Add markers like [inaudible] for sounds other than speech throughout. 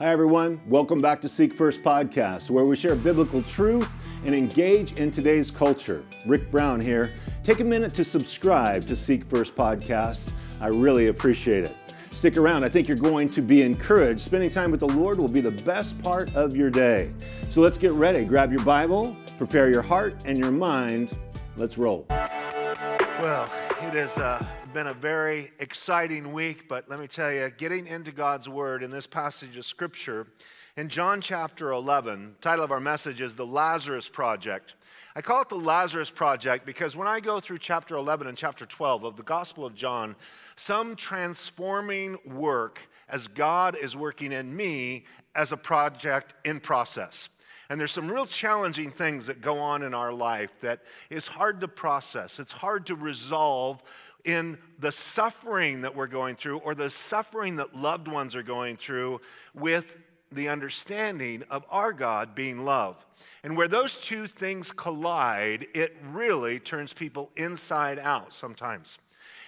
Hi, everyone. Welcome back to Seek First Podcast, where we share biblical truth and engage in today's culture. Rick Brown here. Take a minute to subscribe to Seek First Podcast. I really appreciate it. Stick around. I think you're going to be encouraged. Spending time with the Lord will be the best part of your day. So let's get ready. Grab your Bible, prepare your heart and your mind. Let's roll. Well, it is. uh, been a very exciting week, but let me tell you, getting into God's Word in this passage of Scripture, in John chapter 11, title of our message is The Lazarus Project. I call it the Lazarus Project because when I go through chapter 11 and chapter 12 of the Gospel of John, some transforming work as God is working in me as a project in process. And there's some real challenging things that go on in our life that is hard to process. It's hard to resolve in the suffering that we're going through or the suffering that loved ones are going through with the understanding of our God being love. And where those two things collide, it really turns people inside out sometimes.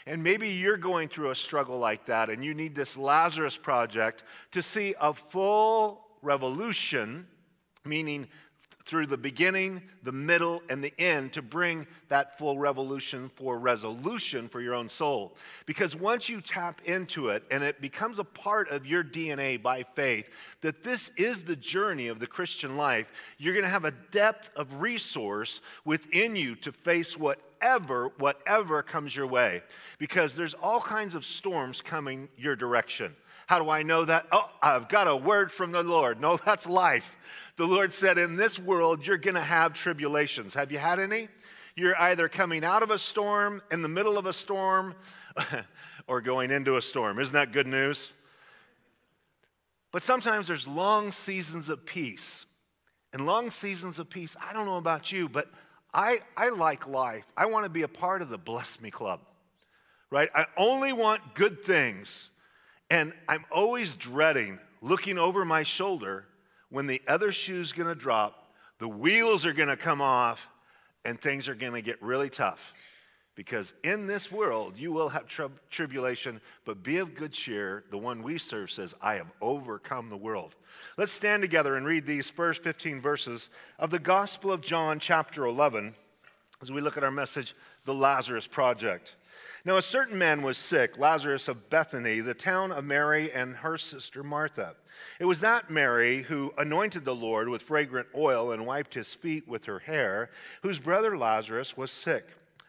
And maybe you're going through a struggle like that and you need this Lazarus project to see a full revolution meaning through the beginning, the middle, and the end to bring that full revolution for resolution for your own soul. Because once you tap into it and it becomes a part of your DNA by faith, that this is the journey of the Christian life, you're going to have a depth of resource within you to face whatever, whatever comes your way. Because there's all kinds of storms coming your direction. How do I know that? Oh, I've got a word from the Lord. No, [laughs] that's life. The Lord said, In this world, you're going to have tribulations. Have you had any? You're either coming out of a storm, in the middle of a storm, [laughs] or going into a storm. Isn't that good news? But sometimes there's long seasons of peace. And long seasons of peace, I don't know about you, but I, I like life. I want to be a part of the Bless Me Club, right? I only want good things. And I'm always dreading looking over my shoulder when the other shoe's to drop, the wheels are to come off, and things are to get really tough. Because in this world, you will have tri- tribulation, but be of good cheer. The one we serve says, I have overcome the world. Let's stand together and read these first 15 verses of the Gospel of John, chapter 11, as we look at our message, The Lazarus Project. Now, a certain man was sick, Lazarus of Bethany, the town of Mary and her sister Martha. It was that Mary who anointed the Lord with fragrant oil and wiped his feet with her hair, whose brother Lazarus was sick.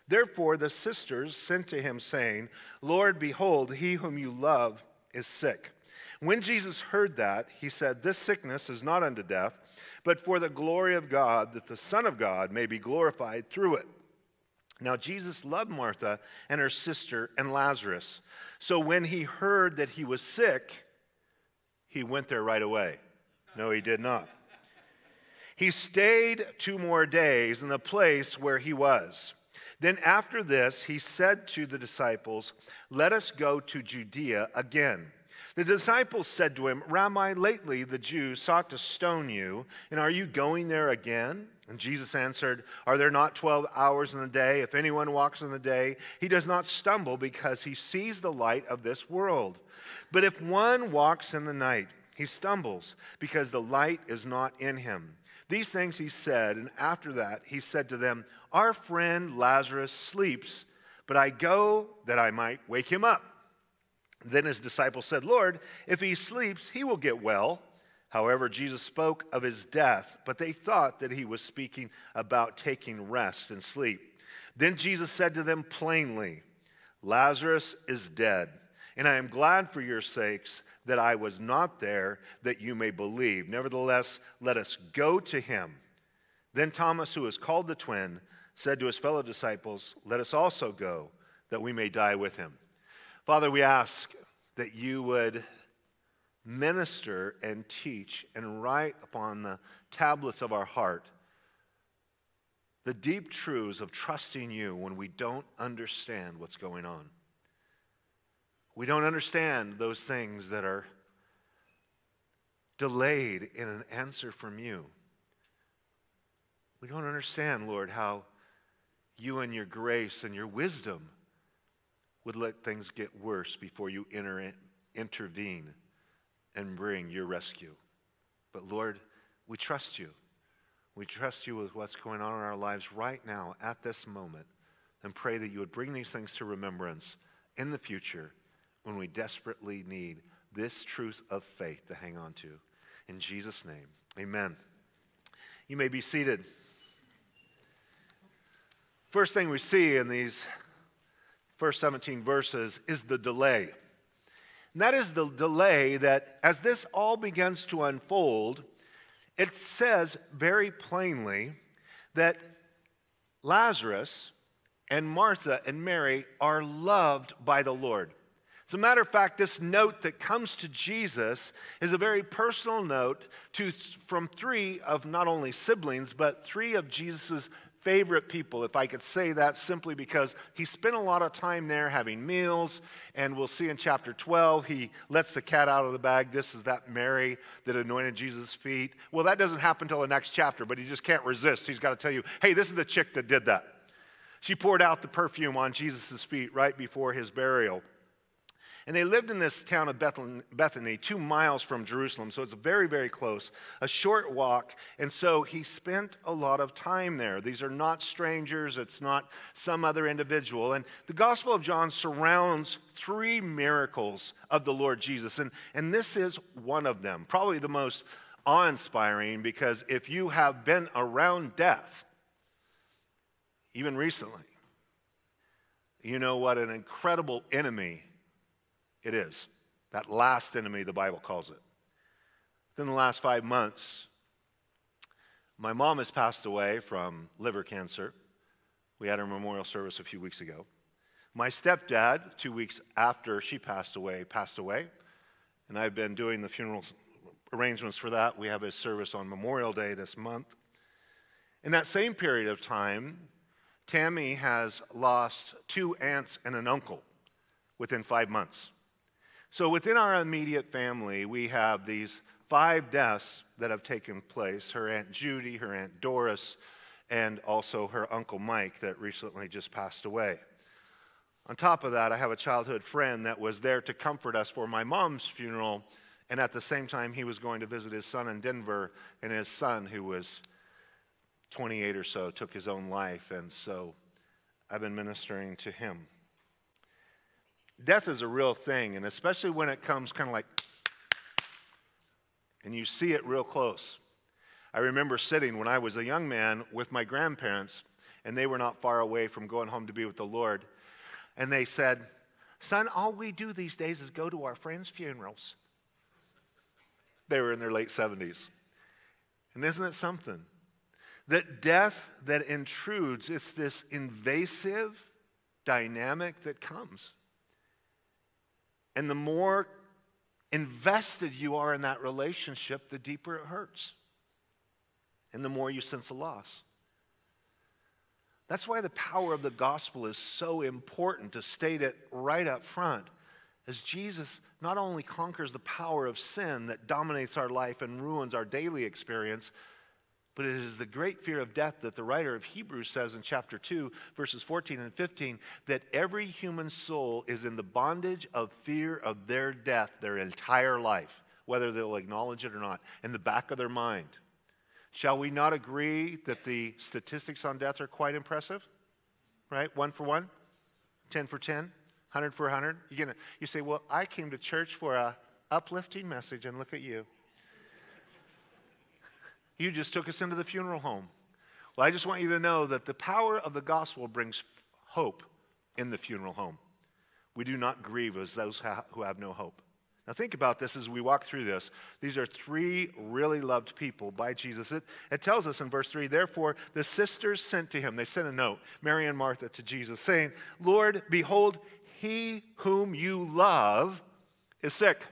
Therefore, the sisters sent to him, saying, Lord, behold, he whom you love is sick. When Jesus heard that, he said, This sickness is not unto death, but for the glory of God, that the Son of God may be glorified through it. Now, Jesus loved Martha and her sister and Lazarus. So when he heard that he was sick, he went there right away. No, he did not. He stayed two more days in the place where he was. Then, after this, he said to the disciples, Let us go to Judea again. The disciples said to him, Rabbi, lately the Jews sought to stone you, and are you going there again? And Jesus answered, Are there not 12 hours in the day? If anyone walks in the day, he does not stumble because he sees the light of this world. But if one walks in the night, he stumbles because the light is not in him. These things he said, and after that he said to them, Our friend Lazarus sleeps, but I go that I might wake him up. Then his disciples said, Lord, if he sleeps, he will get well. However, Jesus spoke of his death, but they thought that he was speaking about taking rest and sleep. Then Jesus said to them plainly, Lazarus is dead, and I am glad for your sakes that I was not there, that you may believe. Nevertheless, let us go to him. Then Thomas, who is called the twin, said to his fellow disciples, Let us also go, that we may die with him. Father, we ask that you would minister and teach and write upon the tablets of our heart the deep truths of trusting you when we don't understand what's going on. We don't understand those things that are delayed in an answer from you. We don't understand, Lord, how you and your grace and your wisdom would let things get worse before you inter- intervene. and bring your rescue. But Lord, we trust you. We trust you with what's going on in our lives right now at this moment and pray that you would bring these things to remembrance in the future when we desperately need this truth of faith to hang on to. In Jesus' name, amen. You may be seated. First thing we see in these first 17 verses is the delay. And that is the delay that, as this all begins to unfold, it says very plainly that Lazarus and Martha and Mary are loved by the Lord. As a matter of fact, this note that comes to Jesus is a very personal note to, from three of not only siblings, but three of Jesus' favorite people, if I could say that simply because he spent a lot of time there having meals. And we'll see in chapter 12, he lets the cat out of the bag. This is that Mary that anointed Jesus' feet. Well, that doesn't happen until the next chapter, but he just can't resist. He's got to tell you, hey, this is the chick that did that. She poured out the perfume on Jesus' feet right before his burial. And they lived in this town of Bethany, two miles from Jerusalem. So it's very, very close, a short walk. And so he spent a lot of time there. These are not strangers, it's not some other individual. And the Gospel of John surrounds three miracles of the Lord Jesus. And, and this is one of them, probably the most awe inspiring, because if you have been around death, even recently, you know what an incredible enemy it is. That last enemy, the Bible calls it. Within the last five months, my mom has passed away from liver cancer. We had her memorial service a few weeks ago. My stepdad, two weeks after she passed away, passed away. And I've been doing the funeral arrangements for that. We have his service on Memorial Day this month. In that same period of time, Tammy has lost two aunts and an uncle within five months. So within our immediate family, we have these five deaths that have taken place her Aunt Judy, her Aunt Doris, and also her Uncle Mike that recently just passed away. On top of that, I have a childhood friend that was there to comfort us for my mom's funeral, and at the same time, he was going to visit his son in Denver, and his son, who was 28 or so, took his own life, and so I've been ministering to him. Death is a real thing, and especially when it comes kind of like, and you see it real close. I remember sitting when I was a young man with my grandparents, and they were not far away from going home to be with the Lord. And they said, Son, all we do these days is go to our friends' funerals. They were in their late 70s. And isn't it something? That death that intrudes, it's this invasive dynamic that comes. And the more invested you are in that relationship, the deeper it hurts. And the more you sense a loss. That's why the power of the gospel is so important to state it right up front. As Jesus not only conquers the power of sin that dominates our life and ruins our daily experience, but it is the great fear of death that the writer of Hebrews says in chapter 2, verses 14 and 15, that every human soul is in the bondage of fear of their death their entire life, whether they'll acknowledge it or not, in the back of their mind. Shall we not agree that the statistics on death are quite impressive? Right? One for one, 10 for 10, 100 for 100. You're gonna, you say, well, I came to church for a uplifting message, and look at you. You just took us into the funeral home. Well, I just want you to know that the power of the gospel brings hope in the funeral home. We do not grieve as those who have no hope. Now, think about this as we walk through this. These are three really loved people by Jesus. It, it tells us in verse 3 Therefore, the sisters sent to him, they sent a note, Mary and Martha, to Jesus, saying, Lord, behold, he whom you love is sick.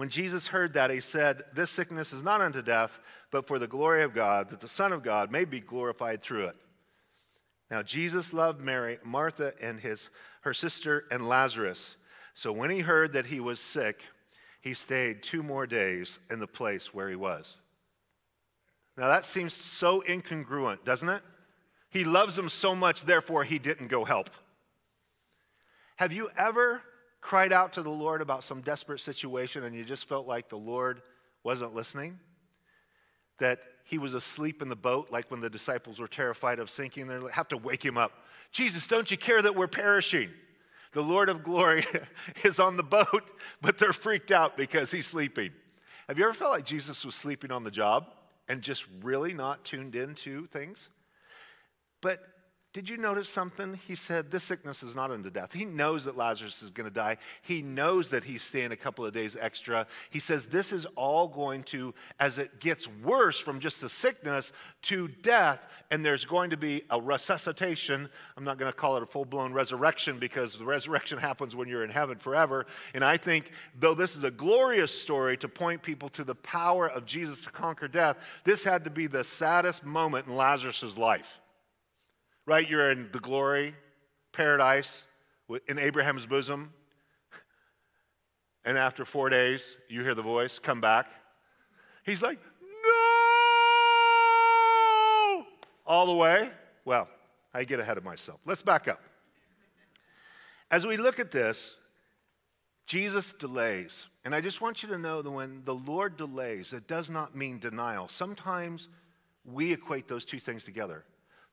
When Jesus heard that, he said, This sickness is not unto death, but for the glory of God, that the Son of God may be glorified through it. Now, Jesus loved Mary, Martha, and his, her sister, and Lazarus. So when he heard that he was sick, he stayed two more days in the place where he was. Now, that seems so incongruent, doesn't it? He loves them so much, therefore, he didn't go help. Have you ever cried out to the Lord about some desperate situation and you just felt like the Lord wasn't listening? That he was asleep in the boat, like when the disciples were terrified of sinking? They have to wake him up. Jesus, don't you care that we're perishing? The Lord of glory [laughs] is on the boat, but they're freaked out because he's sleeping. Have you ever felt like Jesus was sleeping on the job and just really not tuned into things? But did you notice something? He said, This sickness is not unto death. He knows that Lazarus is going to die. He knows that he's staying a couple of days extra. He says, This is all going to, as it gets worse from just the sickness to death, and there's going to be a resuscitation. I'm not going to call it a full blown resurrection because the resurrection [laughs] happens when you're in heaven forever. And I think, though this is a glorious story to point people to the power of Jesus to conquer death, this had to be the saddest moment in Lazarus' life right? You're in the glory, paradise, in Abraham's bosom. And after four days, you hear the voice, come back. He's like, no! All the way? Well, I get ahead of myself. Let's back up. As we look at this, Jesus delays. And I just want you to know that when the Lord delays, it does not mean denial. Sometimes we equate those two things together.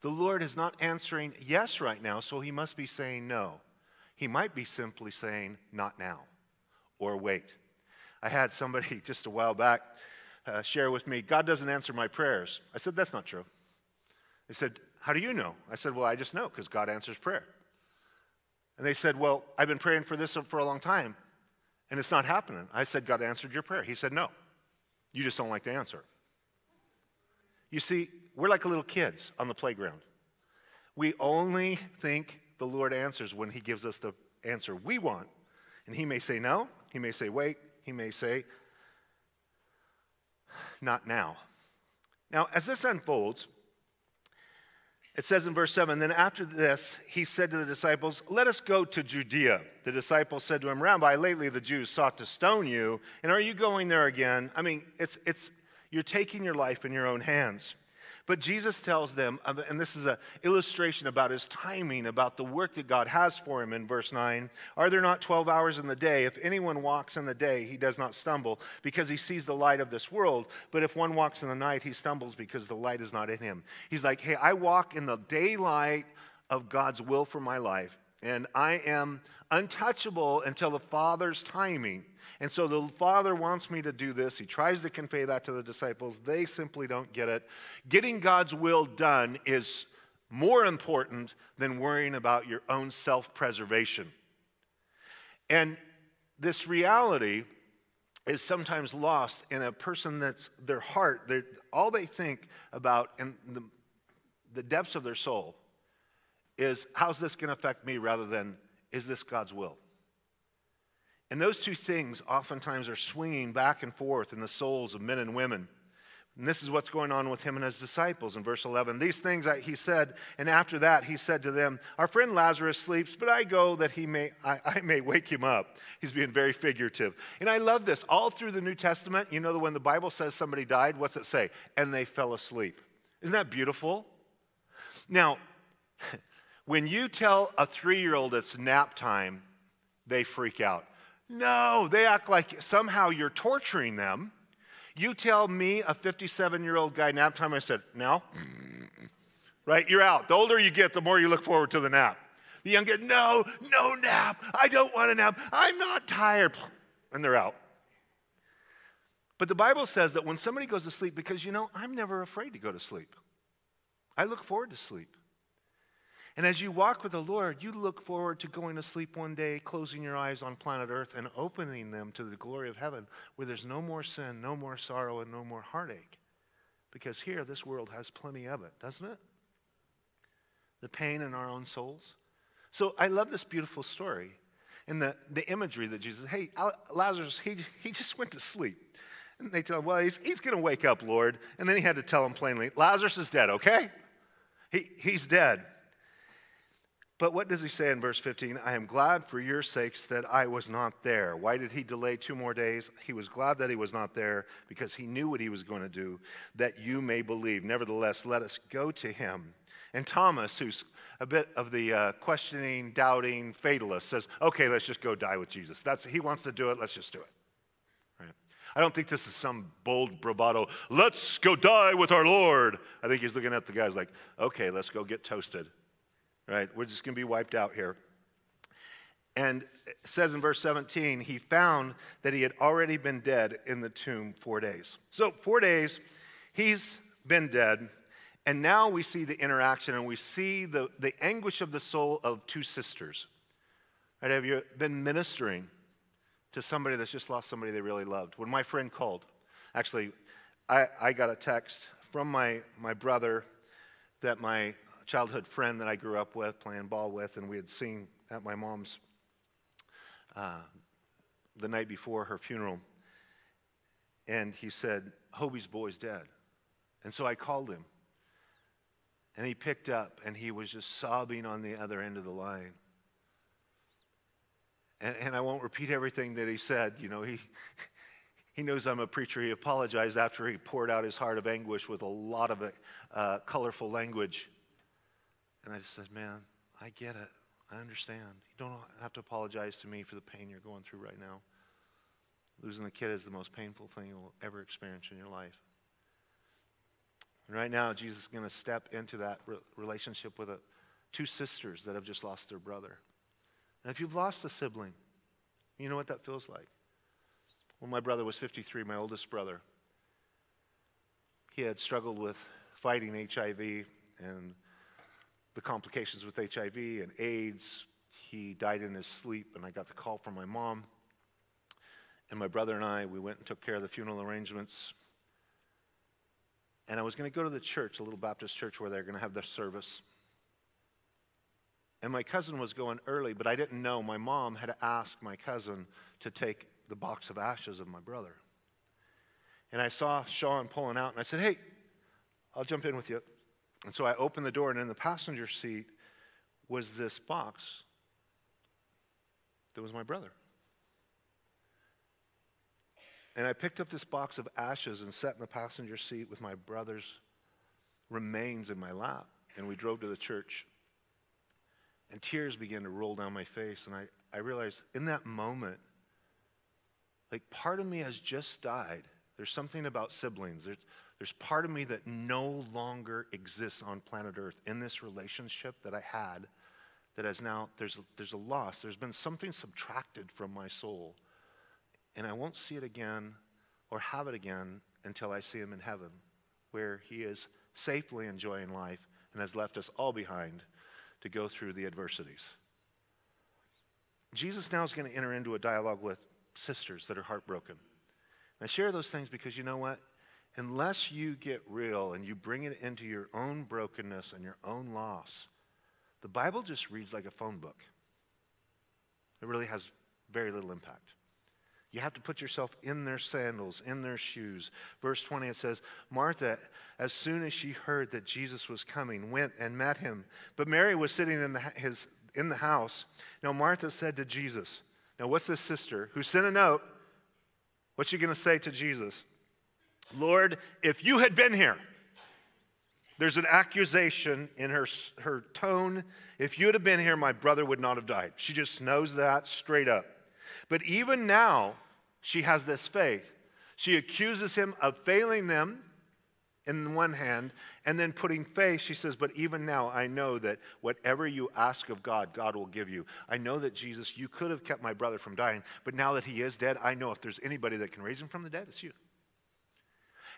The Lord is not answering yes right now, so he must be saying no. He might be simply saying not now or wait. I had somebody [laughs] just a while back uh, share with me, God doesn't answer my prayers. I said, That's not true. They said, How do you know? I said, Well, I just know because God answers prayer. And they said, Well, I've been praying for this for a long time and it's not happening. I said, God answered your prayer. He said, No. You just don't like the answer. You see, we're like little kids on the playground. We only think the Lord answers when He gives us the answer we want. And He may say no, He may say wait, He may say not now. Now, as this unfolds, it says in verse 7 Then after this, he said to the disciples, Let us go to Judea. The disciples said to him, Rabbi, lately the Jews sought to stone you, and are you going there again? I mean, it's, it's, you're taking your life in your own hands. But Jesus tells them, and this is an illustration about his timing, about the work that God has for him in verse 9 Are there not 12 hours in the day? If anyone walks in the day, he does not stumble because he sees the light of this world. But if one walks in the night, he stumbles because the light is not in him. He's like, Hey, I walk in the daylight of God's will for my life, and I am untouchable until the Father's timing. And so the Father wants me to do this. He tries to convey that to the disciples. They simply don't get it. Getting God's will done is more important than worrying about your own self preservation. And this reality is sometimes lost in a person that's their heart, all they think about in the, the depths of their soul is how's this going to affect me rather than is this God's will? And those two things oftentimes are swinging back and forth in the souls of men and women. And this is what's going on with him and his disciples in verse 11. These things he said, and after that he said to them, Our friend Lazarus sleeps, but I go that he may, I, I may wake him up. He's being very figurative. And I love this. All through the New Testament, you know, that when the Bible says somebody died, what's it say? And they fell asleep. Isn't that beautiful? Now, [laughs] when you tell a three year old it's nap time, they freak out. No, they act like somehow you're torturing them. You tell me, a 57 year old guy, nap time, I said, no. [laughs] right? You're out. The older you get, the more you look forward to the nap. The young get, no, no nap. I don't want a nap. I'm not tired. And they're out. But the Bible says that when somebody goes to sleep, because you know, I'm never afraid to go to sleep, I look forward to sleep. And as you walk with the Lord, you look forward to going to sleep one day, closing your eyes on planet Earth, and opening them to the glory of heaven, where there's no more sin, no more sorrow, and no more heartache. Because here, this world has plenty of it, doesn't it? The pain in our own souls. So I love this beautiful story and the, the imagery that Jesus, hey, Lazarus, he, he just went to sleep. And they tell him, well, he's, he's going to wake up, Lord. And then he had to tell him plainly, Lazarus is dead, okay? He, he's dead. But what does he say in verse 15? I am glad for your sakes that I was not there. Why did he delay two more days? He was glad that he was not there because he knew what he was going to do, that you may believe. Nevertheless, let us go to him. And Thomas, who's a bit of the uh, questioning, doubting fatalist, says, okay, let's just go die with Jesus. That's, he wants to do it, let's just do it. I don't think this is some bold bravado, let's go die with our Lord. I think he's looking at the guys like, okay, let's go get toasted. Right? We're just going to be wiped out here. And says in verse 17, he found that he had already been dead in the tomb four days. So, four days, he's been dead. And now we see the interaction and we see the, the anguish of the soul of two sisters. Right? Have you been ministering to somebody that's just lost somebody they really loved? When my friend called, actually, I, I got a text from my, my brother that my childhood friend that I grew up with, playing ball with, and we had seen at my mom's uh, the night before her funeral. And he said, Hobie's boy's dead. And so I called him. And he picked up and he was just sobbing on the other end of the line. And, and I won't repeat everything that he said. You know, he, [laughs] he knows I'm a preacher. He apologized after he poured out his heart of anguish with a lot of uh, colorful language. And I just said, Man, I get it. I understand. You don't have to apologize to me for the pain you're going through right now. Losing a kid is the most painful thing you'll ever experience in your life. And right now, Jesus is going to step into that re- relationship with a, two sisters that have just lost their brother. And if you've lost a sibling, you know what that feels like. When my brother was 53, my oldest brother, he had struggled with fighting HIV and the complications with HIV and AIDS. He died in his sleep, and I got the call from my mom. And my brother and I, we went and took care of the funeral arrangements. And I was going to go to the church, a little Baptist church where they're going to have their service. And my cousin was going early, but I didn't know. My mom had asked my cousin to take the box of ashes of my brother. And I saw Sean pulling out, and I said, Hey, I'll jump in with you. And so I opened the door, and in the passenger seat was this box that was my brother. And I picked up this box of ashes and sat in the passenger seat with my brother's remains in my lap. And we drove to the church. And tears began to roll down my face. And I, I realized in that moment, like part of me has just died. There's something about siblings. There's, there's part of me that no longer exists on planet Earth in this relationship that I had that has now, there's, there's a loss. There's been something subtracted from my soul and I won't see it again or have it again until I see him in heaven, where he is safely enjoying life and has left us all behind to go through the adversities. Jesus now is going to enter into a dialogue with sisters that are heartbroken. And I share those things because you know what? Unless you get real and you bring it into your own brokenness and your own loss, the Bible just reads like a phone book. It really has very little impact. You have to put yourself in their sandals, in their shoes. Verse 20, it says, Martha, as soon as she heard that Jesus was coming, went and met him. But Mary was sitting in the, his, in the house. Now, Martha said to Jesus, Now, what's this sister who sent a note? What's she going to say to Jesus? Lord, if you had been here, there's an accusation in her, her tone. If you had been here, my brother would not have died. She just knows that straight up. But even now, she has this faith. She accuses him of failing them in one hand, and then putting faith, she says, But even now, I know that whatever you ask of God, God will give you. I know that Jesus, you could have kept my brother from dying, but now that he is dead, I know if there's anybody that can raise him from the dead, it's you.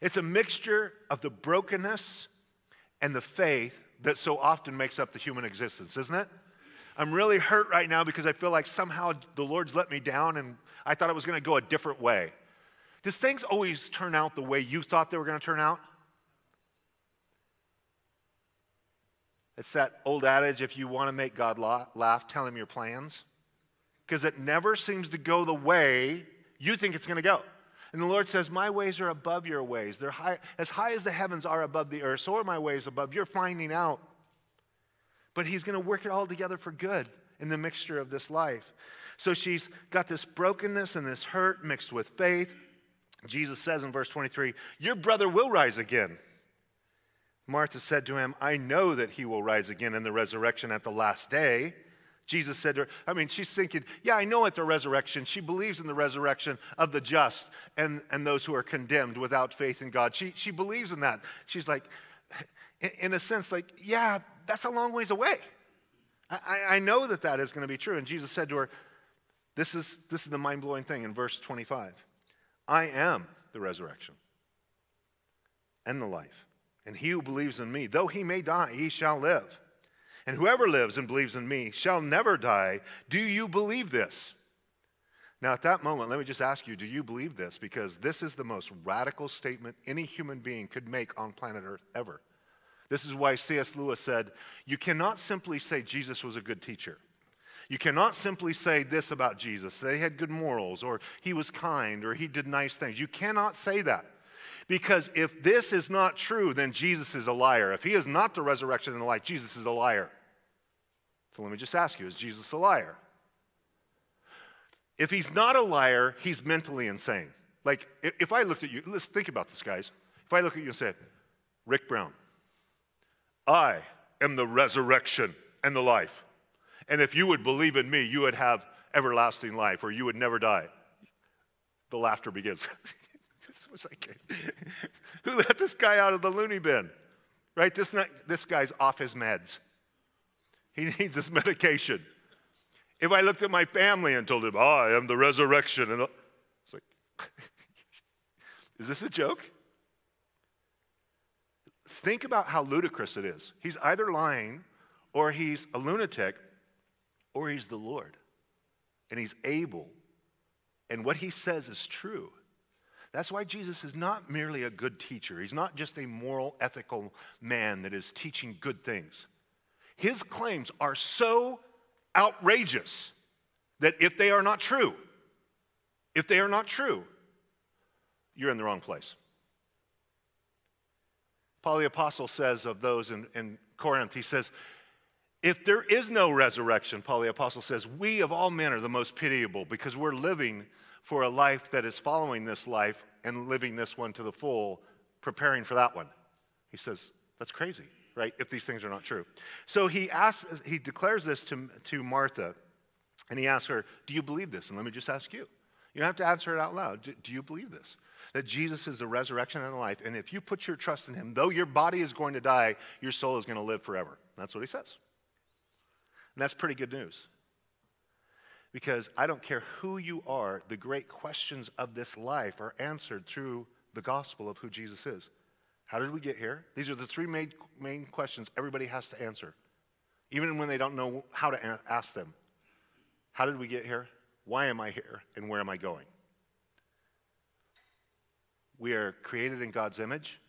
It's a mixture of the brokenness and the faith that so often makes up the human existence, isn't it? I'm really hurt right now because I feel like somehow the Lord's let me down and I thought it was going to go a different way. Does things always turn out the way you thought they were going to turn out? It's that old adage if you want to make God laugh, tell him your plans. Because it never seems to go the way you think it's going to go. And the Lord says, My ways are above your ways. They're high, as high as the heavens are above the earth, so are my ways above. You're finding out but he's going to work it all together for good in the mixture of this life. So she's got this brokenness and this hurt mixed with faith. Jesus says in verse 23, Your brother will rise again. Martha said to him, I know that he will rise again in the resurrection at the last day. Jesus said to her, I mean, she's thinking, yeah, I know at the resurrection. She believes in the resurrection of the just and, and those who are condemned without faith in God. She, she believes in that. She's like, in a sense, like, yeah, that's a long ways away. I, I know that that is going to be true. And Jesus said to her, this is, this is the mind blowing thing in verse 25 I am the resurrection and the life. And he who believes in me, though he may die, he shall live. And whoever lives and believes in me shall never die. Do you believe this? Now, at that moment, let me just ask you do you believe this? Because this is the most radical statement any human being could make on planet Earth ever. This is why C.S. Lewis said, You cannot simply say Jesus was a good teacher. You cannot simply say this about Jesus, that he had good morals, or he was kind, or he did nice things. You cannot say that. Because if this is not true, then Jesus is a liar. If he is not the resurrection and the life, Jesus is a liar. So let me just ask you is Jesus a liar? If he's not a liar, he's mentally insane. Like, if I looked at you, let's think about this, guys. If I look at you and said, Rick Brown, I am the resurrection and the life. And if you would believe in me, you would have everlasting life or you would never die. The laughter begins. [laughs] [laughs] who let this guy out of the loony bin? Right? This, this guy's off his meds. He [laughs] needs his medication. If I looked at my family and told him, oh, ah, I am the resurrection, and it's like, [laughs] is this a joke? Think about how ludicrous it is. He's either lying, or he's a lunatic, or he's the Lord. And he's able. And what he says is true. That's why Jesus is not merely a good teacher. He's not just a moral, ethical man that is teaching good things. His claims are so outrageous that if they are not true, if they are not true, you're in the wrong place. Paul the Apostle says of those in, in Corinth, he says, if there is no resurrection, Paul the Apostle says, we of all men are the most pitiable because we're living for a life that is following this life and living this one to the full, preparing for that one. He says, that's crazy, right? If these things are not true. So he asks, he declares this to, to Martha, and he asks her, Do you believe this? And let me just ask you. You have to answer it out loud. Do, do you believe this? That Jesus is the resurrection and the life, and if you put your trust in him, though your body is going to die, your soul is going to live forever. That's what he says. And that's pretty good news because I don't care who you are, the great questions of this life are answered through the gospel of who Jesus is. How did we get here? These are the three main, main questions everybody has to answer, even when they don't know how to ask them. How did we get here? Why am I here? And where am I going? We are created in God's image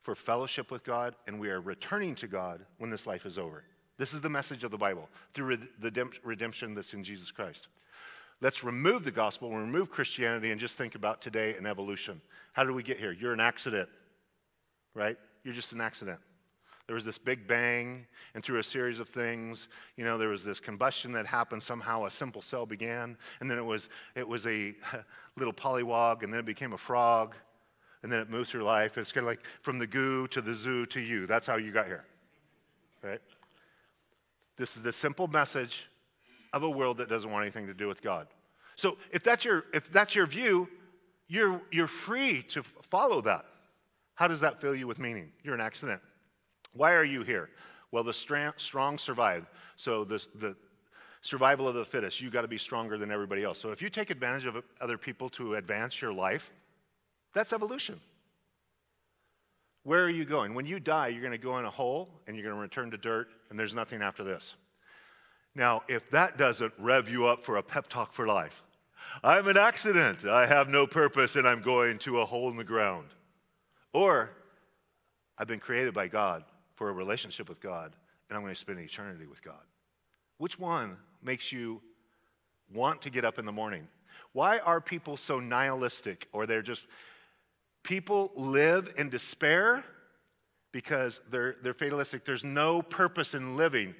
for fellowship with God, and we are returning to God when this life is over. This is the message of the Bible through the redemption that's in Jesus Christ. Let's remove the gospel and remove Christianity and just think about today and evolution. How did we get here? You're an accident, right? You're just an accident. There was this big bang, and through a series of things, you know, there was this combustion that happened. Somehow a simple cell began, and then it was, it was a [laughs] little pollywog, and then it became a frog, and then it moved through life. It's kind of like from the goo to the zoo to you. That's how you got here, right? This is the simple message of a world that doesn't want anything to do with God. So if that's your, if that's your view, you're, you're free to follow that. How does that fill you with meaning? You're an accident. Why are you here? Well, the strong survive. So the, the survival of the fittest, you got to be stronger than everybody else. So if you take advantage of other people to advance your life, that's evolution. Where are you going? When you die, you're going to go in a hole and you're going to return to dirt, and there's nothing after this. Now, if that doesn't rev you up for a pep talk for life, I'm an accident. I have no purpose and I'm going to a hole in the ground. Or I've been created by God for a relationship with God and I'm going to spend eternity with God. Which one makes you want to get up in the morning? Why are people so nihilistic or they're just People live in despair because they're, they're fatalistic. There's no purpose in living.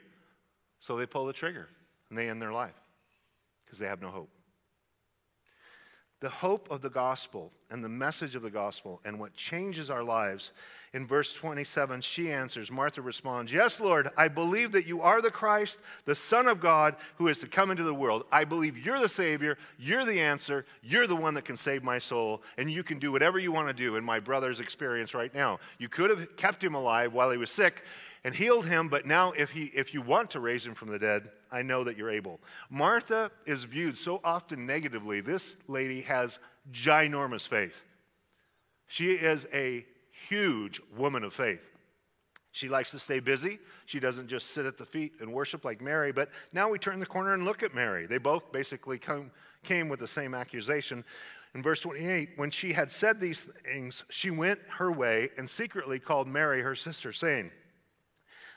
So they pull the trigger and they end their life because they have no hope. The hope of the gospel and the message of the gospel and what changes our lives. In verse 27, she answers, Martha responds, Yes, Lord, I believe that you are the Christ, the Son of God, who is to come into the world. I believe you're the Savior, you're the answer, you're the one that can save my soul, and you can do whatever you want to do in my brother's experience right now. You could have kept him alive while he was sick and healed him, but now if, he, if you want to raise him from the dead, I know that you're able. Martha is viewed so often negatively. This lady has ginormous faith. She is a huge woman of faith. She likes to stay busy. She doesn't just sit at the feet and worship like Mary. But now we turn the corner and look at Mary. They both basically come, came with the same accusation. In verse 28, when she had said these things, she went her way and secretly called Mary, her sister, saying,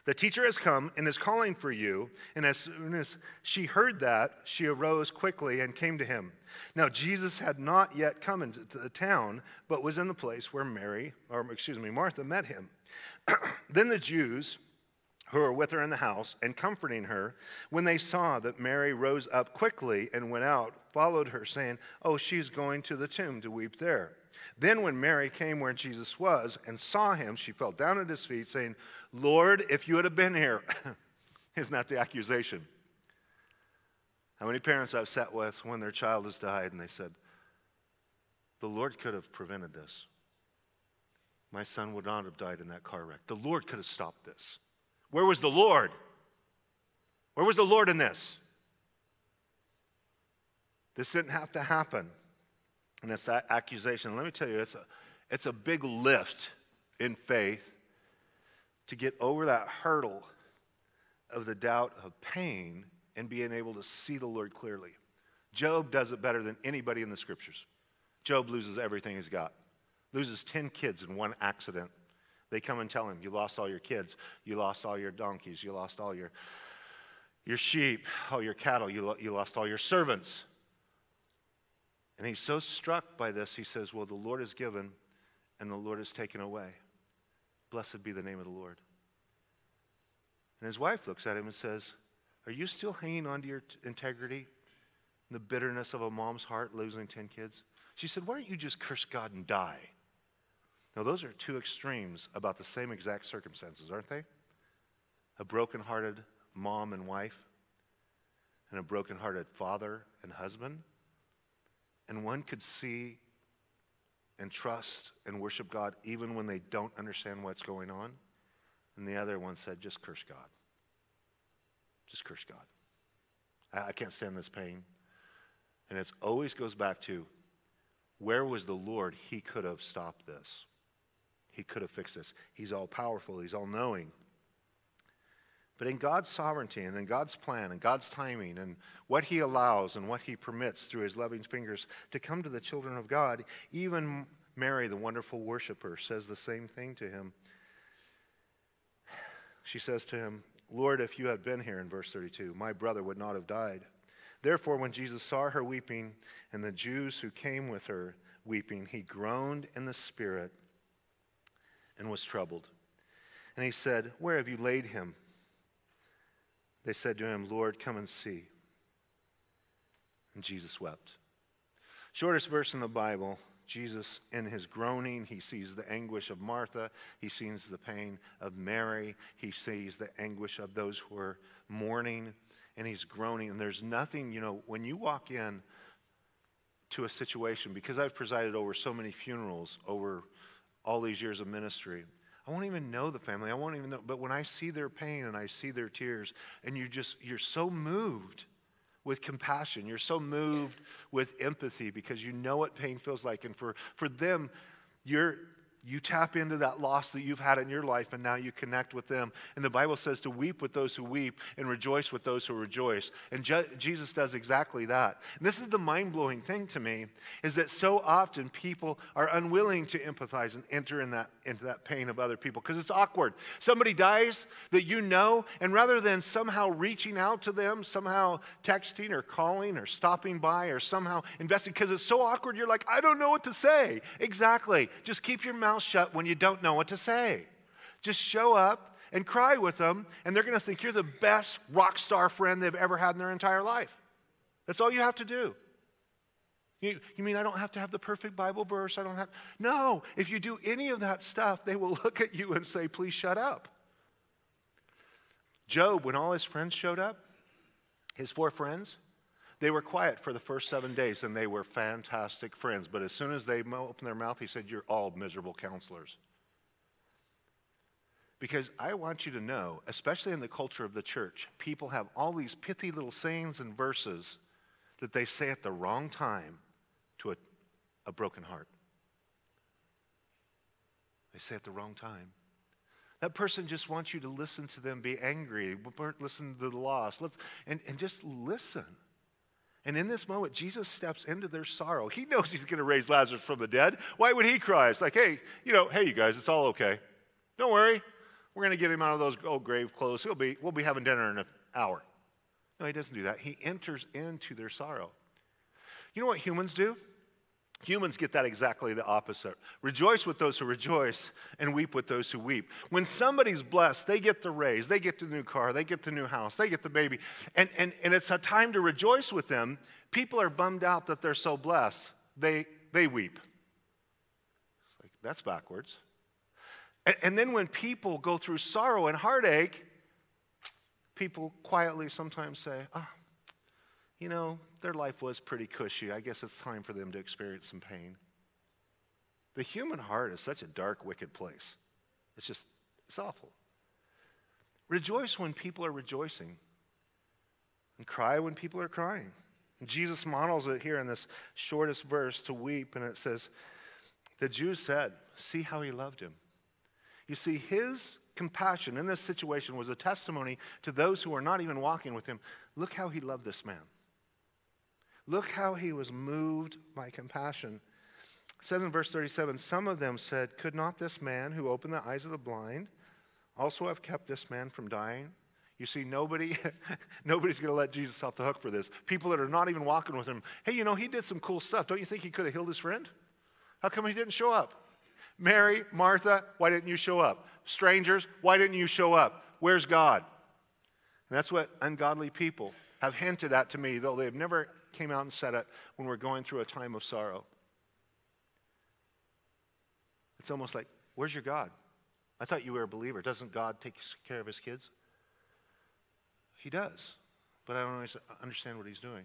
the teacher has come and is calling for you. And as soon as she heard that, she arose quickly and came to him. Now, Jesus had not yet come into the town, but was in the place where Mary, or excuse me, Martha met him. [clears throat] then the Jews who were with her in the house and comforting her, when they saw that Mary rose up quickly and went out, followed her, saying, Oh, she's going to the tomb to weep there. Then, when Mary came where Jesus was and saw him, she fell down at his feet, saying, Lord, if you had been here. [laughs] Isn't that the accusation? How many parents I've sat with when their child has died and they said, The Lord could have prevented this. My son would not have died in that car wreck. The Lord could have stopped this. Where was the Lord? Where was the Lord in this? This didn't have to happen. And it's that accusation. Let me tell you, it's a, it's a big lift in faith to get over that hurdle of the doubt of pain and being able to see the Lord clearly. Job does it better than anybody in the scriptures. Job loses everything he's got, loses 10 kids in one accident. They come and tell him, You lost all your kids, you lost all your donkeys, you lost all your, your sheep, all your cattle, you, lo- you lost all your servants. And he's so struck by this, he says, Well, the Lord has given and the Lord has taken away. Blessed be the name of the Lord. And his wife looks at him and says, Are you still hanging on to your t- integrity? The bitterness of a mom's heart losing 10 kids? She said, Why don't you just curse God and die? Now, those are two extremes about the same exact circumstances, aren't they? A broken-hearted mom and wife, and a broken-hearted father and husband. And one could see and trust and worship God even when they don't understand what's going on. And the other one said, just curse God. Just curse God. I, I can't stand this pain. And it always goes back to where was the Lord? He could have stopped this. He could have fixed this. He's all powerful, He's all knowing. But in God's sovereignty and in God's plan and God's timing and what He allows and what He permits through His loving fingers to come to the children of God, even Mary, the wonderful worshiper, says the same thing to Him. She says to Him, Lord, if you had been here, in verse 32, my brother would not have died. Therefore, when Jesus saw her weeping and the Jews who came with her weeping, he groaned in the spirit and was troubled. And he said, Where have you laid him? They said to him, Lord, come and see. And Jesus wept. Shortest verse in the Bible. Jesus, in his groaning, he sees the anguish of Martha. He sees the pain of Mary. He sees the anguish of those who are mourning. And he's groaning. And there's nothing, you know, when you walk in to a situation, because I've presided over so many funerals over all these years of ministry, I won't even know the family. I won't even know. But when I see their pain and I see their tears, and you just, you're so moved with compassion. You're so moved with empathy because you know what pain feels like. And for, for them, you're, you tap into that loss that you've had in your life and now you connect with them. And the Bible says to weep with those who weep and rejoice with those who rejoice. And Je- Jesus does exactly that. And this is the mind blowing thing to me is that so often people are unwilling to empathize and enter in that, into that pain of other people because it's awkward. Somebody dies that you know, and rather than somehow reaching out to them, somehow texting or calling or stopping by or somehow investing, because it's so awkward, you're like, I don't know what to say. Exactly. Just keep your mouth shut when you don't know what to say. Just show up and cry with them, and they're going to think you're the best rock star friend they've ever had in their entire life. That's all you have to do. You, you mean I don't have to have the perfect Bible verse? I don't have. No, if you do any of that stuff, they will [laughs] look at you and say, please shut up. Job, when all his friends showed up, his four friends, they were quiet for the first seven days and they were fantastic friends. But as soon as they opened their mouth, he said, You're all miserable counselors. Because I want you to know, especially in the culture of the church, people have all these pithy little sayings and verses that they say at the wrong time to a, a broken heart. They say at the wrong time. That person just wants you to listen to them be angry, listen to the loss, and, and just listen. And in this moment, Jesus steps into their sorrow. He knows he's going to raise Lazarus from the dead. Why would he cry? It's like, hey, you know, hey, you guys, it's all okay. Don't worry. We're going to get him out of those old grave clothes. He'll be, we'll be having dinner in an hour. No, he doesn't do that. He enters into their sorrow. You know what humans do? Humans get that exactly the opposite. Rejoice with those who rejoice and weep with those who weep. When somebody's blessed, they get the raise, they get the new car, they get the new house, they get the baby, and, and, and it's a time to rejoice with them. People are bummed out that they're so blessed. They, they weep. Like, that's backwards. And, and then when people go through sorrow and heartache, people quietly sometimes say, oh, you know, their life was pretty cushy. I guess it's time for them to experience some pain. The human heart is such a dark, wicked place. It's just, it's awful. Rejoice when people are rejoicing, and cry when people are crying. And Jesus models it here in this shortest verse to weep, and it says, The Jews said, See how he loved him. You see, his compassion in this situation was a testimony to those who were not even walking with him. Look how he loved this man. Look how he was moved by compassion. It says in verse 37 Some of them said, Could not this man who opened the eyes of the blind also have kept this man from dying? You see, nobody, [laughs] nobody's going to let Jesus off the hook for this. People that are not even walking with him. Hey, you know, he did some cool stuff. Don't you think he could have healed his friend? How come he didn't show up? Mary, Martha, why didn't you show up? Strangers, why didn't you show up? Where's God? And that's what ungodly people have hinted at to me, though they've never came out and said it when we're going through a time of sorrow. It's almost like, where's your God? I thought you were a believer. Doesn't God take care of his kids? He does, but I don't always understand what he's doing.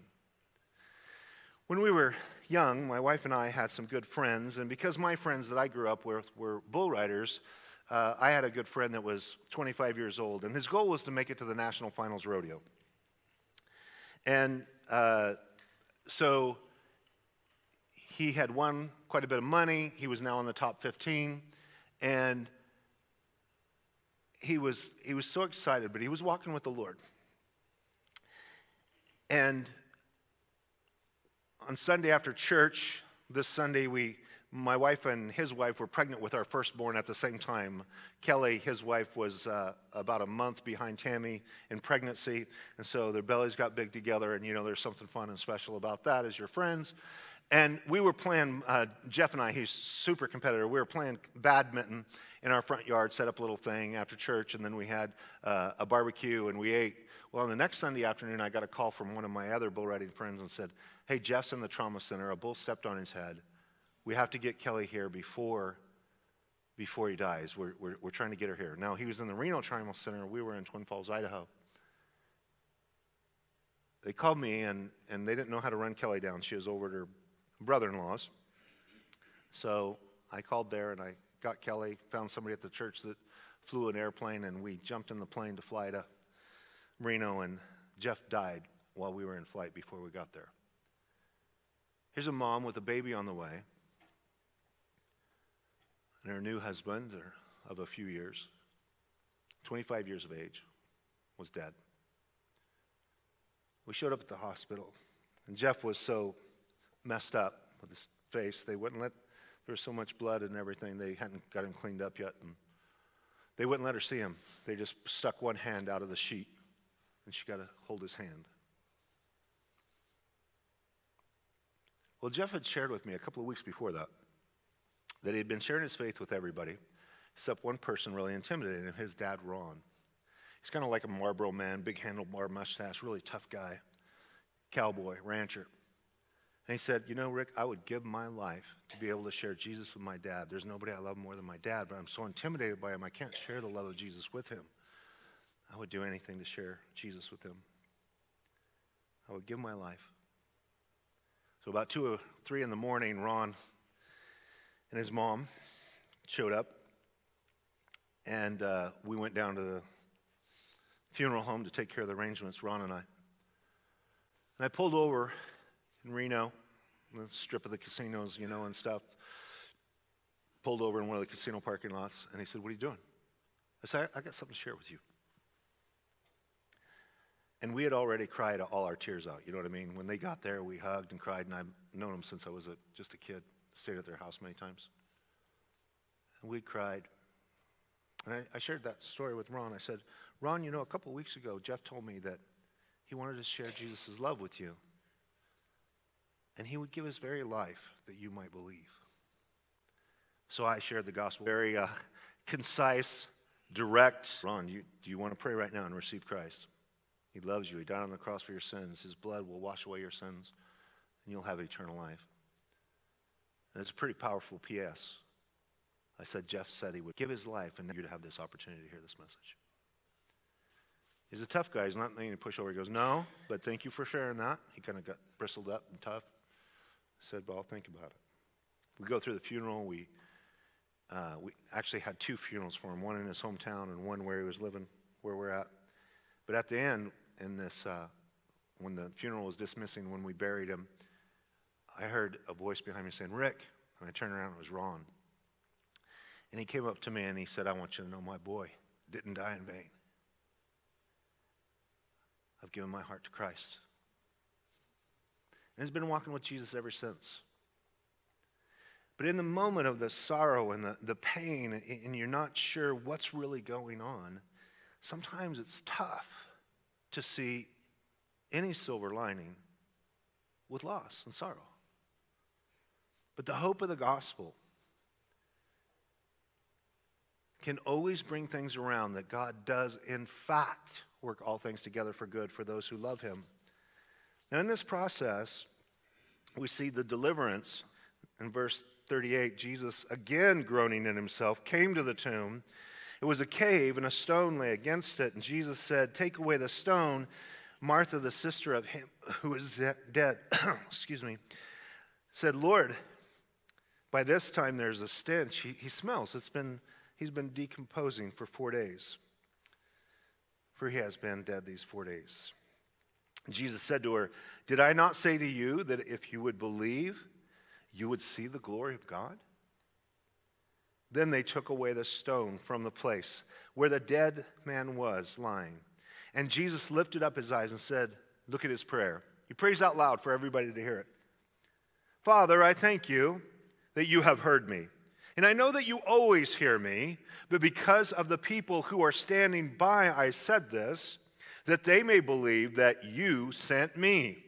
When we were young, my wife and I had some good friends, and because my friends that I grew up with were bull riders, uh, I had a good friend that was 25 years old, and his goal was to make it to the National Finals Rodeo. And uh, so he had won quite a bit of money. He was now in the top 15. And he was, he was so excited, but he was walking with the Lord. And on Sunday after church, this Sunday, we my wife and his wife were pregnant with our firstborn at the same time. Kelly, his wife, was uh, about a month behind Tammy in pregnancy, and so their bellies got big together. And you know, there's something fun and special about that as your friends. And we were playing, uh, Jeff and I, he's super competitor. We were playing badminton in our front yard, set up a little thing after church, and then we had uh, a barbecue and we ate. Well, on the next Sunday afternoon, I got a call from one of my other bull riding friends and said, Hey, Jeff's in the trauma center. A bull stepped on his head we have to get Kelly here before, before he dies. We're, we're, we're trying to get her here. Now, he was in the Reno Trauma Center. We were in Twin Falls, Idaho. They called me, and, and they didn't know how to run Kelly down. She was over at her brother in law's. So I called there, and I got Kelly, found somebody at the church that flew an airplane, and we jumped in the plane to fly to Reno, and Jeff died while we were in flight before we got there. Here's a mom with a baby on the way and her new husband of a few years, 25 years of age, was dead. We showed up at the hospital, and Jeff was so messed up with his face, they wouldn't let, there was so much blood and everything, they hadn't got him cleaned up yet. And they wouldn't let her see him. They just stuck one hand out of the sheet, and she got to hold his hand. Well, Jeff had shared with me a couple of weeks before that that he had been sharing his faith with everybody, except one person really intimidated him, his dad, Ron. He's kind of like a Marlboro man, big handlebar mustache, really tough guy, cowboy, rancher. And he said, You know, Rick, I would give my life to be able to share Jesus with my dad. There's nobody I love more than my dad, but I'm so intimidated by him, I can't share the love of Jesus with him. I would do anything to share Jesus with him. I would give my life. So, about two or three in the morning, Ron and his mom showed up, and uh, we went down to the funeral home to take care of the arrangements, Ron and I. And I pulled over in Reno, the strip of the casinos, you know, and stuff. Pulled over in one of the casino parking lots, and he said, What are you doing? I said, I got something to share with you. And we had already cried all our tears out. You know what I mean? When they got there, we hugged and cried, and I've known them since I was a, just a kid, stayed at their house many times. And we cried. And I, I shared that story with Ron. I said, Ron, you know, a couple weeks ago, Jeff told me that he wanted to share Jesus' love with you. And he would give his very life that you might believe. So I shared the gospel. Very uh, concise, direct. Ron, you, do you want to pray right now and receive Christ? He loves you. He died on the cross for your sins. His blood will wash away your sins, and you'll have eternal life. And it's a pretty powerful PS. I said Jeff said he would give his life and you to have this opportunity to hear this message. He's a tough guy. He's not letting you push over. He goes, No, but thank you for sharing that. He kind of got bristled up and tough. I said, Well, I'll think about it. We go through the funeral. We, uh, we actually had two funerals for him one in his hometown and one where he was living, where we're at. But at the end, in this, uh, when the funeral was dismissing, when we buried him, I heard a voice behind me saying, Rick. And I turned around, it was Ron. And he came up to me and he said, I want you to know my boy didn't die in vain. I've given my heart to Christ. And he's been walking with Jesus ever since. But in the moment of the sorrow and the, the pain, and you're not sure what's really going on, sometimes it's tough to see any silver lining with loss and sorrow. But the hope of the gospel can always bring things around that God does, in fact, work all things together for good for those who love Him. Now, in this process, we see the deliverance. In verse 38, Jesus, again groaning in himself, came to the tomb. It was a cave, and a stone lay against it. And Jesus said, Take away the stone. Martha, the sister of him who was dead, [coughs] excuse me, said, Lord, by this time there's a stench. He, he smells. It's been, he's been decomposing for four days, for he has been dead these four days. Jesus said to her, Did I not say to you that if you would believe, you would see the glory of God? Then they took away the stone from the place where the dead man was lying. And Jesus lifted up his eyes and said, Look at his prayer. He prays out loud for everybody to hear it. Father, I thank you that you have heard me. And I know that you always hear me, but because of the people who are standing by, I said this, that they may believe that you sent me.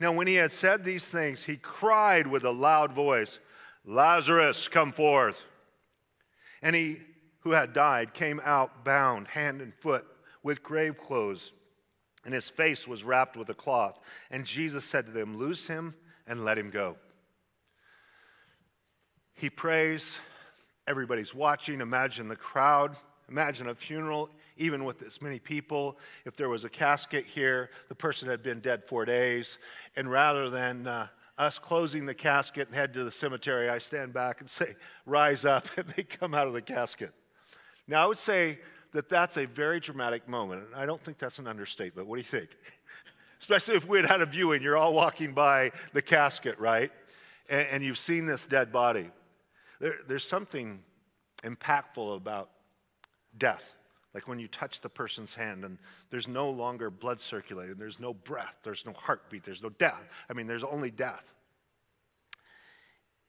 Now, when he had said these things, he cried with a loud voice, Lazarus, come forth. And he who had died came out bound hand and foot with grave clothes, and his face was wrapped with a cloth. And Jesus said to them, Loose him and let him go. He prays. Everybody's watching. Imagine the crowd. Imagine a funeral, even with this many people. If there was a casket here, the person had been dead four days. And rather than uh, us closing the casket and head to the cemetery, I stand back and say, Rise up. [laughs] And they come out of the casket. Now, I would say that that's a very dramatic moment. And I don't think that's an understatement. What do you think? [laughs] Especially if we had had a viewing, you're all walking by the casket, right? And, and you've seen this dead body. There, there's something impactful about death. Like when you touch the person's hand and there's no longer blood circulating, there's no breath, there's no heartbeat, there's no death. I mean, there's only death.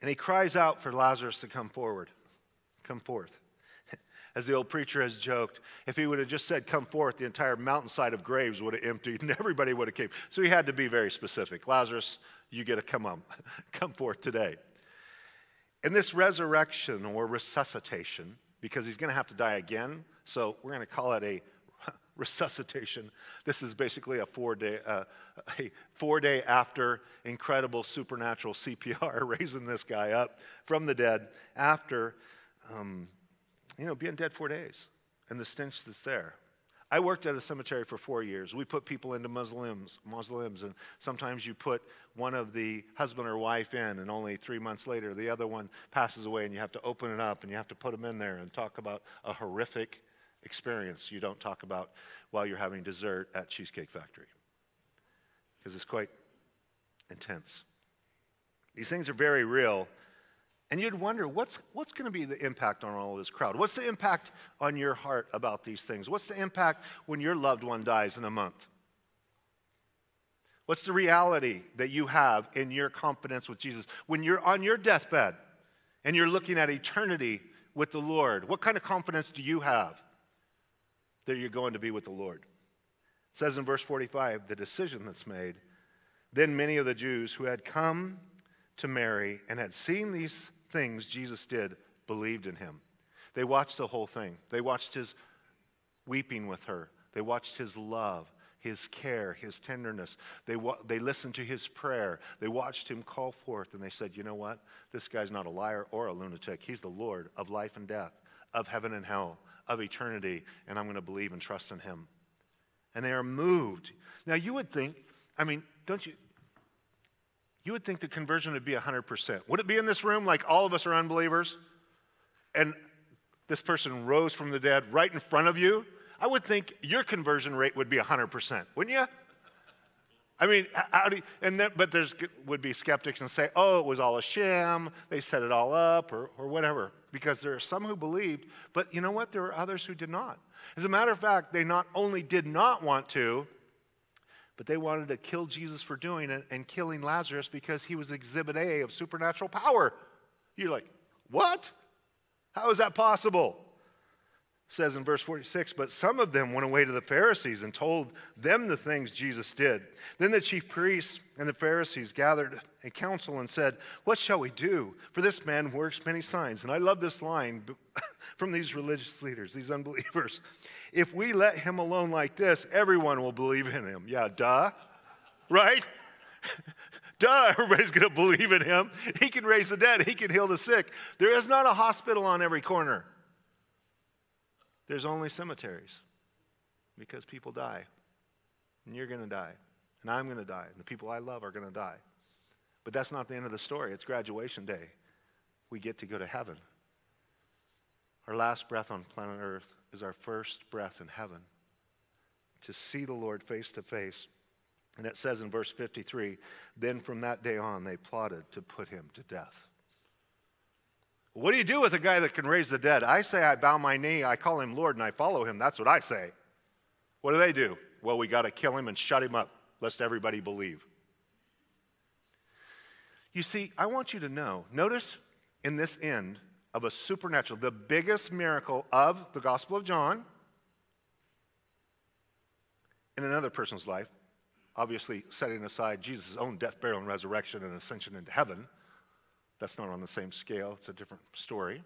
And he cries out for Lazarus to come forward, come forth. [laughs] As the old preacher has joked, if he would have just said, come forth, the entire mountainside of graves would have emptied and [laughs] everybody would have came. So he had to be very specific. Lazarus, you get to come on, [laughs] come forth today. And this resurrection or resuscitation, because he's going to have to die again, so we're going to call it a [laughs] resuscitation. This is basically a four day, uh, [laughs] a four day after incredible supernatural CPR, [laughs] raising this guy up from the dead after, um, you know, being dead four days and the stench that's there. I worked at a cemetery for four years. We put people into mausoleums, mausoleums, and sometimes you put one of the husband or wife in, and only three months later the other one passes away, and you have to open it up and you have to put them in there and talk about a horrific experience you don't talk about while you're having dessert at Cheesecake Factory because it's quite intense. These things are very real. And you'd wonder what's, what's going to be the impact on all this crowd? What's the impact on your heart about these things? What's the impact when your loved one dies in a month? What's the reality that you have in your confidence with Jesus? When you're on your deathbed and you're looking at eternity with the Lord, what kind of confidence do you have? that you're going to be with the Lord. It says in verse 45 the decision that's made. Then many of the Jews who had come to Mary and had seen these things Jesus did believed in him. They watched the whole thing. They watched his weeping with her. They watched his love, his care, his tenderness. They, wa- they listened to his prayer. They watched him call forth, and they said, You know what? This guy's not a liar or a lunatic. He's the Lord of life and death, of heaven and hell of eternity, and I'm going to believe and trust in him. And they are moved. Now, you would think, I mean, don't you? You would think the conversion would be 100%. Would it be in this room like all of us are unbelievers? And this person rose from the dead right in front of you? I would think your conversion rate would be 100%, wouldn't you? I mean, how do you, and then, but there would be skeptics and say, oh, it was all a sham. They set it all up or, or whatever because there are some who believed, but you know what? There were others who did not. As a matter of fact, they not only did not want to, but they wanted to kill Jesus for doing it and killing Lazarus because he was exhibit A of supernatural power. You're like, what? How is that possible? Says in verse 46 But some of them went away to the Pharisees and told them the things Jesus did. Then the chief priests and the Pharisees gathered a council and said, What shall we do? For this man works many signs. And I love this line [laughs] from these religious leaders, these unbelievers. If we let him alone like this, everyone will believe in him. Yeah, duh. Right? [laughs] Duh, everybody's going to believe in him. He can raise the dead, he can heal the sick. There is not a hospital on every corner. There's only cemeteries because people die. And you're going to die. And I'm going to die. And the people I love are going to die. But that's not the end of the story. It's graduation day. We get to go to heaven. Our last breath on planet Earth is our first breath in heaven to see the Lord face to face. And it says in verse 53 then from that day on, they plotted to put him to death. What do you do with a guy that can raise the dead? I say I bow my knee, I call him Lord, and I follow him. That's what I say. What do they do? Well, we got to kill him and shut him up, lest everybody believe. You see, I want you to know, notice in this end of a supernatural, the biggest miracle of the Gospel of John in another person's life, obviously setting aside Jesus' own death, burial, and resurrection and ascension into heaven that's not on the same scale, it's a different story.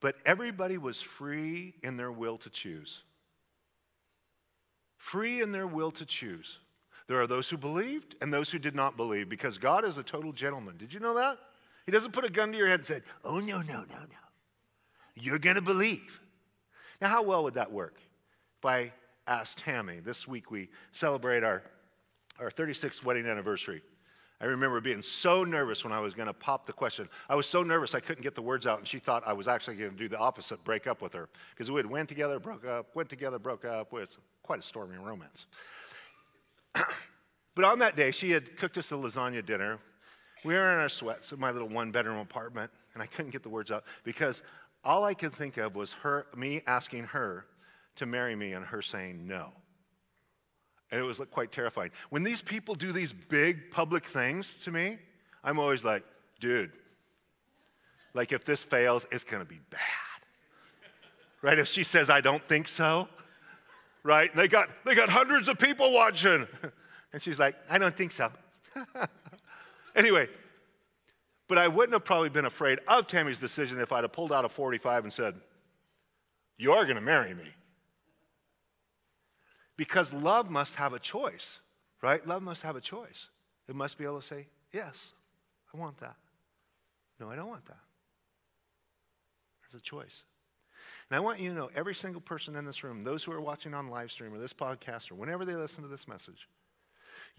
But everybody was free in their will to choose. Free in their will to choose. There are those who believed and those who did not believe because God is a total gentleman. Did you know that? He doesn't put a gun to your head and say, Oh, no, no, no, no. You're going to believe. Now, how well would that work? If I asked Tammy, this week we celebrate our, our 36th wedding anniversary. I remember being so nervous when I was going to pop the question. I was so nervous I couldn't get the words out, and she thought I was actually going to do the opposite, break up with her. Because we had went together, broke up, went together, broke up. With quite a stormy romance. [clears throat] but on that day, she had cooked us a lasagna dinner. We were in our sweats in my little one bedroom apartment, and I couldn't get the words out because all I could think of was her, me asking her to marry me and her saying no. And it was quite terrifying. When these people do these big public things to me, I'm always like, dude, like if this fails, it's to be bad. Right? If she says, I don't think so, right? They got, they got hundreds of people watching. [laughs] And she's like, I don't think so. [laughs] anyway, but I wouldn't have probably been afraid of Tammy's decision if I'd have pulled out a 45 and said, You are to marry me. Because love must have a choice, right? Love must have a choice. It must be able to say, yes, I want that. No, I don't want that. There's a choice. And I want you to know every single person in this room, those who are watching on live stream or this podcast or whenever they listen to this message,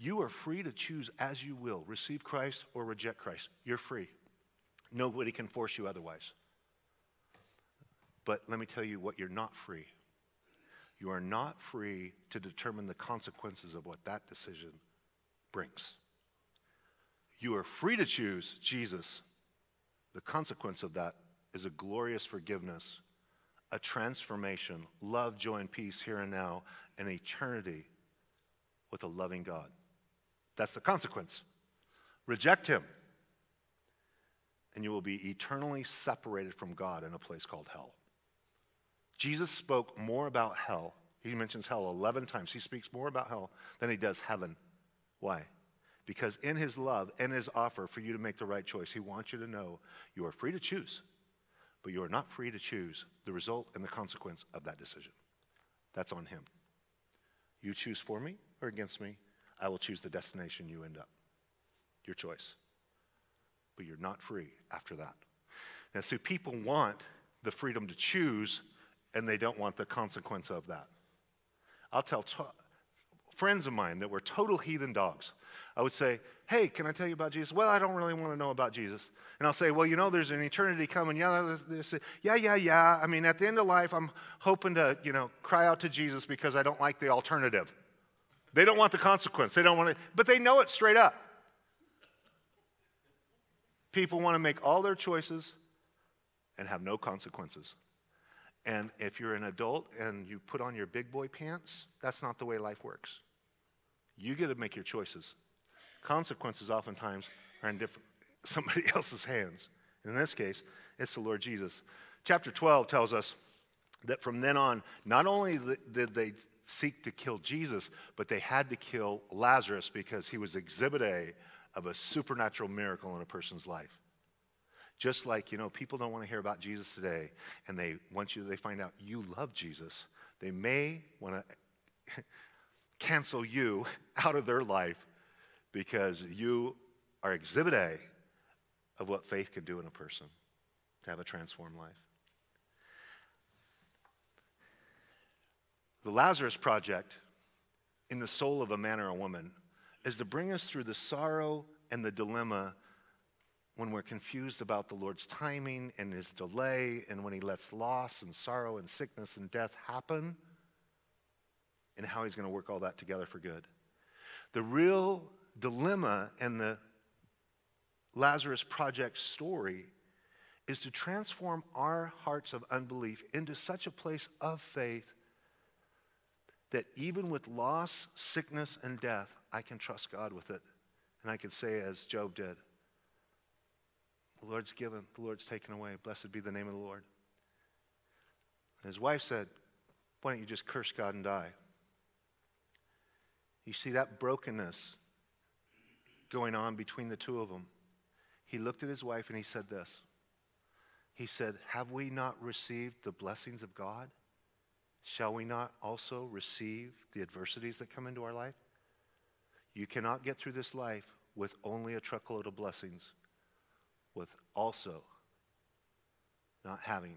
you are free to choose as you will receive Christ or reject Christ. You're free. Nobody can force you otherwise. But let me tell you what you're not free. You are not free to determine the consequences of what that decision brings. You are free to choose Jesus. The consequence of that is a glorious forgiveness, a transformation, love, joy, and peace here and now, and eternity with a loving God. That's the consequence. Reject him, and you will be eternally separated from God in a place called hell. Jesus spoke more about hell. He mentions hell 11 times. He speaks more about hell than he does heaven. Why? Because in his love and his offer for you to make the right choice, he wants you to know you are free to choose, but you are not free to choose the result and the consequence of that decision. That's on him. You choose for me or against me, I will choose the destination you end up. Your choice. But you're not free after that. Now, see, people want the freedom to choose, and they don't want the consequence of that. I'll tell t- friends of mine that were total heathen dogs. I would say, Hey, can I tell you about Jesus? Well, I don't really want to know about Jesus. And I'll say, Well, you know, there's an eternity coming. Yeah, yeah, yeah, yeah. I mean, at the end of life, I'm hoping to, you know, cry out to Jesus because I don't like the alternative. They don't want the consequence. They don't want it, but they know it straight up. People want to make all their choices and have no consequences. And if you're an adult and you put on your big boy pants, that's not the way life works. You get to make your choices. Consequences oftentimes are in different, [laughs] somebody else's hands. In this case, it's the Lord Jesus. Chapter 12 tells us that from then on, not only did they seek to kill Jesus, but they had to kill Lazarus because he was exhibit A of a supernatural miracle in a person's life. Just like, you know, people don't want to hear about Jesus today, and they want you, they find out you love Jesus. They may want to [laughs] cancel you [laughs] out of their life because you are exhibit A of what faith can do in a person to have a transformed life. The Lazarus Project in the soul of a man or a woman is to bring us through the sorrow and the dilemma when we're confused about the Lord's timing and his delay, and when he lets loss and sorrow and sickness and death happen, and how he's going to work all that together for good. The real dilemma and the Lazarus Project story is to transform our hearts of unbelief into such a place of faith that even with loss, sickness, and death, I can trust God with it. And I can say, as Job did, the Lord's given, the Lord's taken away. Blessed be the name of the Lord. And his wife said, Why don't you just curse God and die? You see that brokenness going on between the two of them. He looked at his wife and he said this. He said, Have we not received the blessings of God? shall we not also receive the adversities that come into our life? You cannot get through this life with only a truckload of blessings, also not having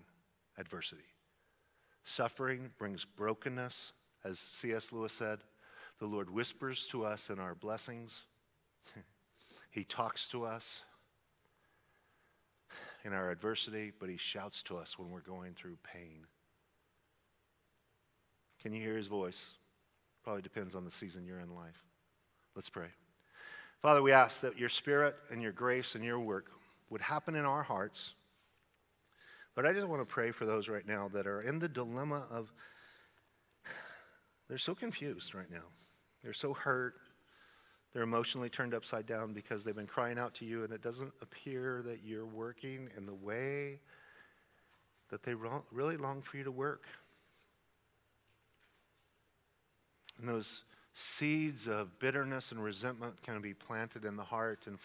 adversity. Suffering brings brokenness, as C.S. Lewis said. The Lord whispers to us in our blessings, [laughs] He talks to us in our adversity, but He shouts to us when we're going through pain. Can you hear his voice? Probably depends on the season you're in life. Let's pray. Father, we ask that your spirit and your grace and your work would happen in our hearts. But I just want to pray for those right now that are in the dilemma of they're so confused right now. They're so hurt. They're emotionally turned upside down because they've been crying out to you, and it doesn't appear that you're working in the way that they really long for you to work. And those seeds of bitterness and resentment can be planted in the heart and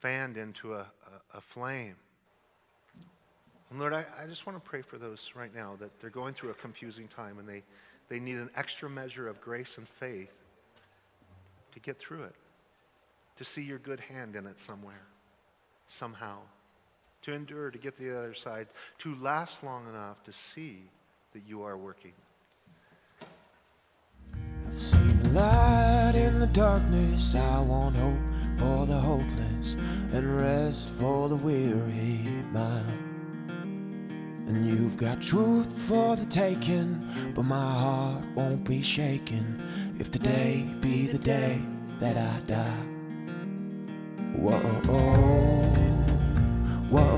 fanned into a, a, a flame And Lord, I, I just want to pray for those right now that they're going through a confusing time and they, they need an extra measure of grace and faith to get through it, to see your good hand in it somewhere, somehow, to endure, to get to the other side, to last long enough to see that you are working. Light in the darkness. I want hope for the hopeless and rest for the weary mind. And you've got truth for the taking, but my heart won't be shaken if today be the day that I die. Whoa, whoa, whoa,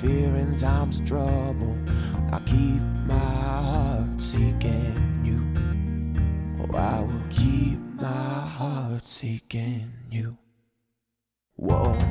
fear in times of trouble. I keep my heart seeking you. Oh, I will keep my heart seeking you. Whoa, whoa,